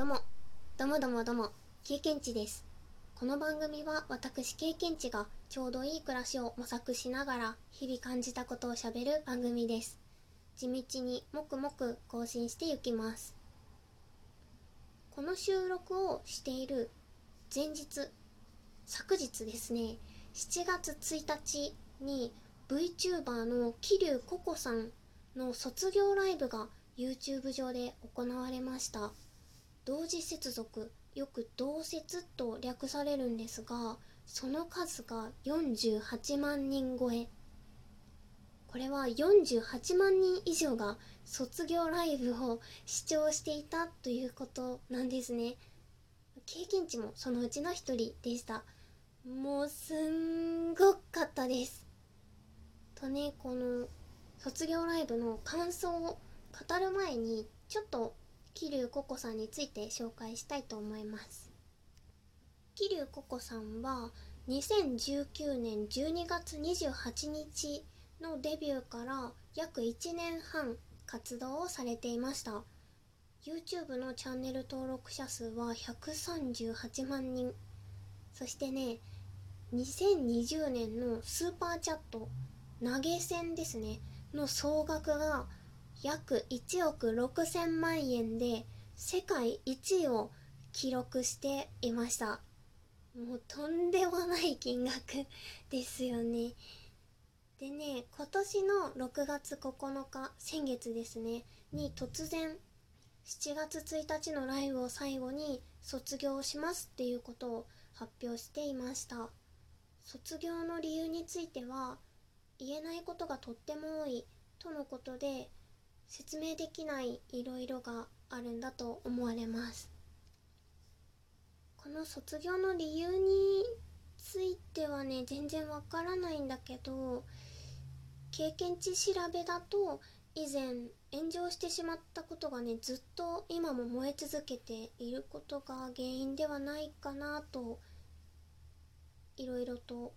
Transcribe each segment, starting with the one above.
どうも、どもどもども、経験値です。この番組は私経験値がちょうどいい暮らしを模索しながら日々感じたことをしゃべる番組です。地道にもくもく更新していきます。この収録をしている前日、昨日ですね、7月1日に VTuber の桐生ココさんの卒業ライブが YouTube 上で行われました同時接続よく同接と略されるんですがその数が48万人超え。これは48万人以上が卒業ライブを視聴していたということなんですね。経験値もそのうちの一人でした。もうすんごかったです。とねこの卒業ライブの感想を語る前にちょっと桐生ココさんについて紹介したいと思います。桐生ココさんは2019年12月28日のデビューから約1年半活動をされていました。YouTube のチャンネル登録者数は138万人。そしてね2020年のスーパーチャット投げ銭ですね。の総額が約1億6000万円で世界一位を記録していました。もうとんでもない金額ですよね。でね今年の6月9日先月ですねに突然7月1日のライブを最後に卒業しますっていうことを発表していました。卒業の理由については言えないことがとっても多いとのことで説明できないいろいろがあるんだと思われます。この卒業の理由についてはね全然わからないんだけど経験値調べだと以前炎上してしまったことがねずっと今も燃え続けていることが原因ではないかなといろいろと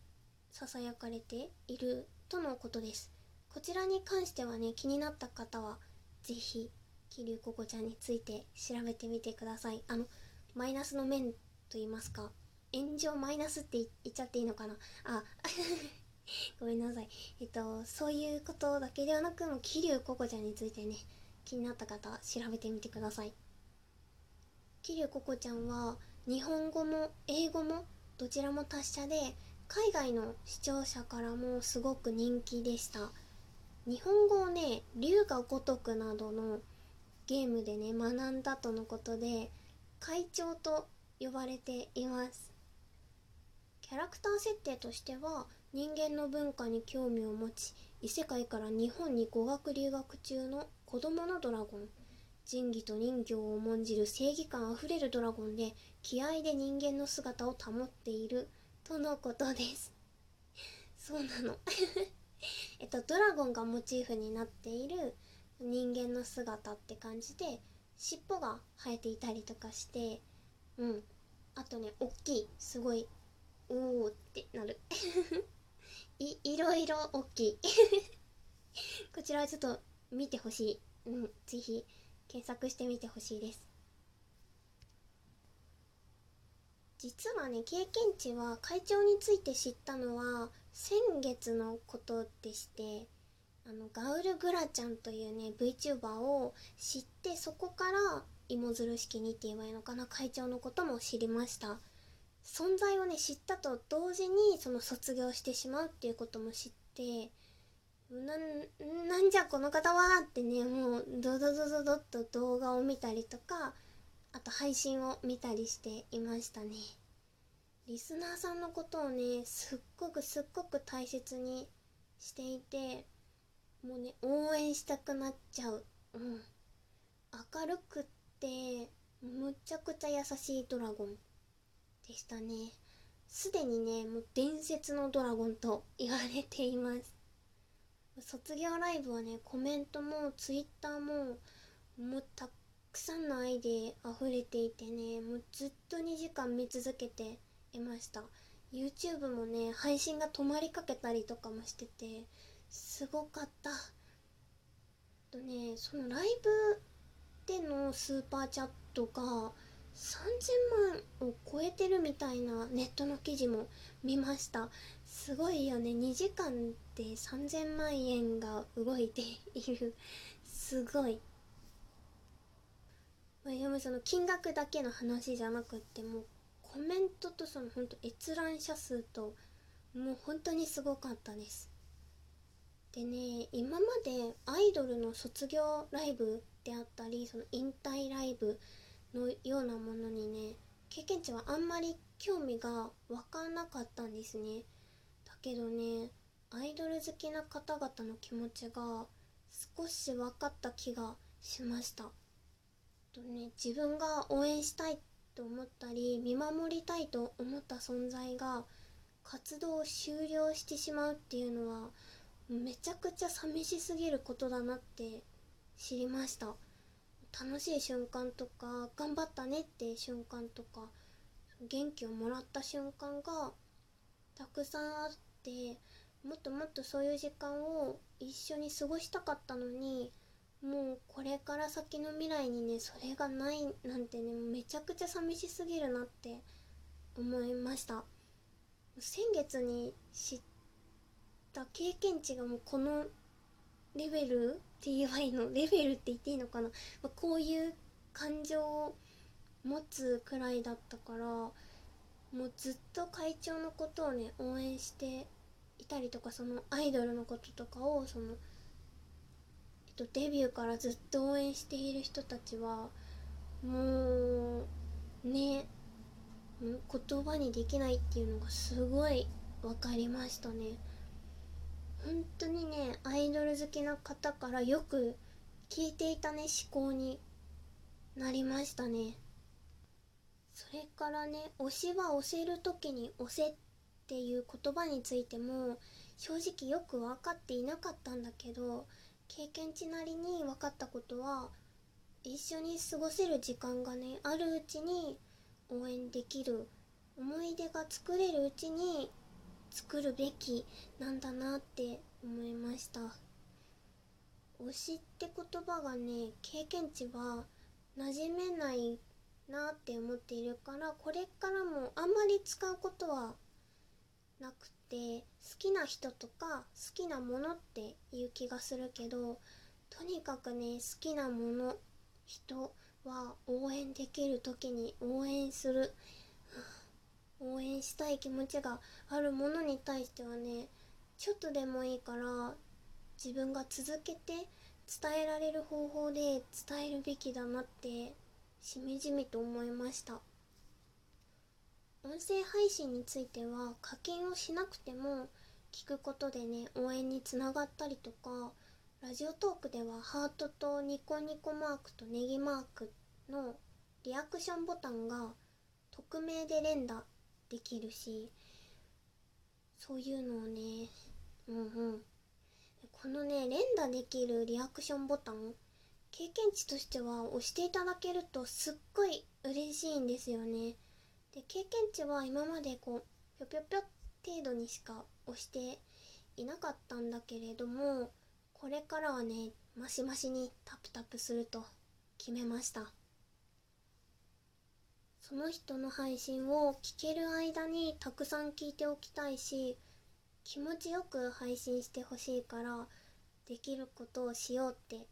ささやかれているとのことです。こちらに関してはね気になった方は是非桐生ココちゃんについて調べてみてください。あのマイナスの面と言いますか炎上マイナスって言っちゃっていいのかな？あ ごめんなさい。えっとそういうことだけではなくもう桐生ココちゃんについてね気になった方調べてみてください。桐生ココちゃんは日本語も英語もどちらも達者で海外の視聴者からもすごく人気でした。日本語をね龍が如くなどのゲームでね学んだとのことで会長と呼ばれています。キャラクター設定としては人間の文化に興味を持ち異世界から日本に語学留学中の子供のドラゴン。仁義と人形を重んじる正義感あふれるドラゴンで気合で人間の姿を保っているとのことです。そうなの。えっとドラゴンがモチーフになっている人間の姿って感じで尻尾が生えていたりとかしてうん。あとねおっきいすごいおーってなる。いいろいろ大きい。こちらはちょっと見てほしい。うんぜひ検索してみてほしいです。実はね経験値は会長について知ったのは先月のことでしてあのガウルグラちゃんというね VTuber を知ってそこから芋づる式にって言えばいいのかな会長のことも知りました。存在をね知ったと同時にその卒業してしまうっていうことも知ってなんなんじゃこの方はってねもうドドドドドッと動画を見たりとかあと配信を見たりしていましたね。リスナーさんのことをねすっごくすっごく大切にしていてもうね応援したくなっちゃう。うん。明るくってむちゃくちゃ優しいドラゴンでしたね。すでにねもう伝説のドラゴンと言われています。卒業ライブはねコメントもツイッターももうたくさんの愛で溢れていてねもうずっと2時間見続けていました。YouTube もね配信が止まりかけたりとかもしててすごかった。とねそのライブでのスーパーチャットが3000万を超えてるみたいなネットの記事も見ました。すごいよね。2時間で3000万円が動いている。すごい。まあ、でもその金額だけの話じゃなくってもうコメントとその本当閲覧者数ともう本当にすごかったです。でね今までアイドルの卒業ライブであったりその引退ライブのようなものにね経験値はあんまり興味が湧かんなかったんですね。だけどねアイドル好きな方々の気持ちが少し分かった気がしました。とね自分が応援したいと思ったり見守りたいと思った存在が活動を終了してしまうっていうのはめちゃくちゃ寂しすぎることだなって知りました。楽しい瞬間とか頑張ったねって瞬間とか元気をもらった瞬間がたくさんあってもっともっとそういう時間を一緒に過ごしたかったのにもうこれから先の未来にねそれがないなんてねめちゃくちゃ寂しすぎるなって思いました。先月に知った経験値がもうこのレベル TY の？レベルって言っていいのかな、まこういう感情を持つくらいだったからもうずっと会長のことをね応援していたりとかそのアイドルのこととかをそのとデビューからずっと応援している人たちはもうね言葉にできないっていうのがすごい分かりましたね。本当にねアイドル好きな方からよく聞いていたね思考になりましたね。それからね推しは押せる時に押せっていう言葉についても正直よく分かっていなかったんだけど経験値なりに分かったことは一緒に過ごせる時間がねあるうちに応援できる思い出が作れるうちに作るべきなんだなって思いました。推しって言葉がね経験値は馴染めないなって思っているからこれからもあんまり使うことはなくて好きな人とか好きなものっていう気がするけどとにかくね好きなもの人は応援できる時に応援する応援したい気持ちがあるものに対してはねちょっとでもいいから自分が続けて伝えられる方法で伝えるべきだなってしみじみと思いました。音声配信については課金をしなくても聞くことでね応援につながったりとかラジオトークではハートとニコニコマークとネギマークのリアクションボタンが匿名で連打できるしそういうのをねうんうん。このね連打できるリアクションボタン経験値としては押していただけるとすっごい嬉しいんですよね。で経験値は今までこうぴょぴょぴょ程度にしか押していなかったんだけれどもこれからはねマシマシにタプタプすると決めました。その人の配信を聞ける間にたくさん聞いておきたいし気持ちよく配信してほしいからできることをしようって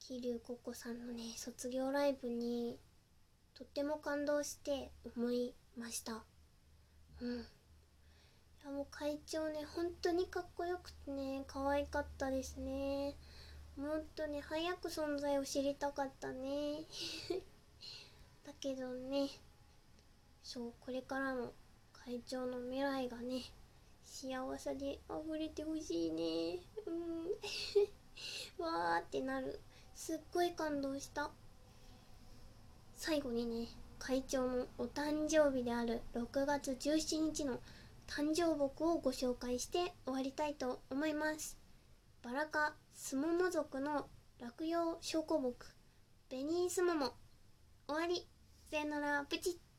桐生ココさんのね卒業ライブにとっても感動して思いました。うん。いやもう会長ね本当にかっこよくてね可愛かったですね。もっとね早く存在を知りたかったね。だけどねそうこれからの会長の未来がね幸せで溢れてほしいね。うん。わーってなる。すっごい感動した。最後にね会長のお誕生日である6月17日の誕生木をご紹介して終わりたいと思います。バラ科スモモ族の落葉証拠木ベニースモモ。終わり。さよなら。プチッ。